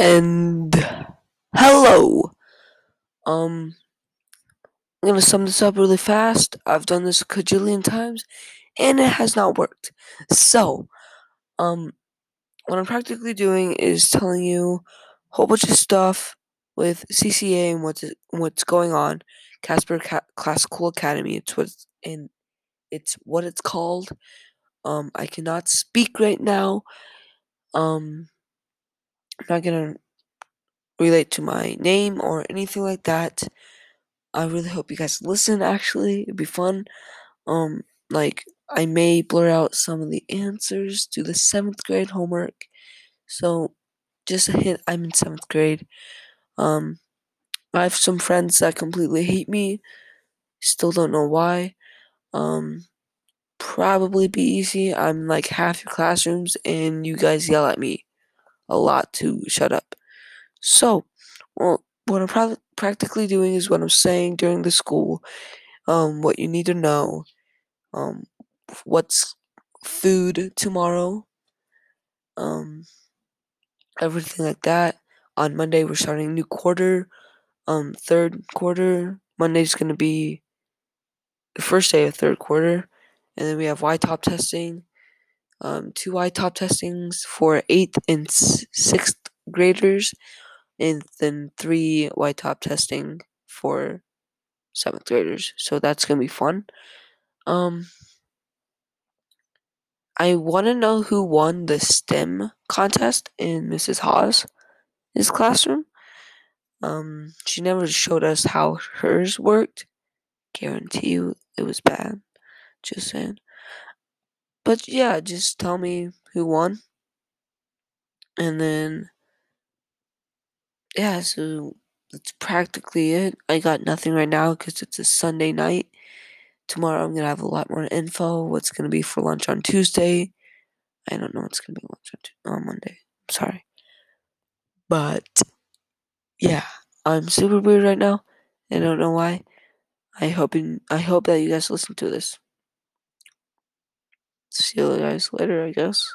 And hello. Um, I'm gonna sum this up really fast. I've done this a cajillion times, and it has not worked. So, um, what I'm practically doing is telling you a whole bunch of stuff with CCA and what's what's going on. Casper Ca- Classical Academy. It's what's in. It's what it's called. Um, I cannot speak right now. Um, I'm not gonna relate to my name or anything like that. I really hope you guys listen. Actually, it'd be fun. Um, like I may blur out some of the answers to the seventh grade homework. So, just a hint: I'm in seventh grade. Um, I have some friends that completely hate me. Still don't know why. Um, probably be easy. I'm like half your classrooms, and you guys yell at me a lot to shut up. So, well, what I'm pra- practically doing is what I'm saying during the school. Um, what you need to know. Um, what's food tomorrow. Um, everything like that. On Monday, we're starting a new quarter. Um, third quarter. Monday's gonna be the first day of third quarter, and then we have WY-TOPP testing. Um, two WY-TOPP testings for eighth and sixth graders, and then three WY-TOPP testing for seventh graders. So that's gonna be fun. Um, I want to know who won the STEM contest in Mrs. Hawes' classroom. Um, she never showed us how hers worked. Guarantee you it was bad. Just saying. But yeah, just tell me who won. And then, yeah, so that's practically it. I got nothing right now because it's a Sunday night. Tomorrow I'm going to have a lot more info. What's going to be for lunch on Tuesday. I don't know what's going to be lunch on, on Monday. I'm sorry. But yeah, I'm super weird right now. I don't know why. I hope I hope that you guys listen to this. See you guys later, I guess.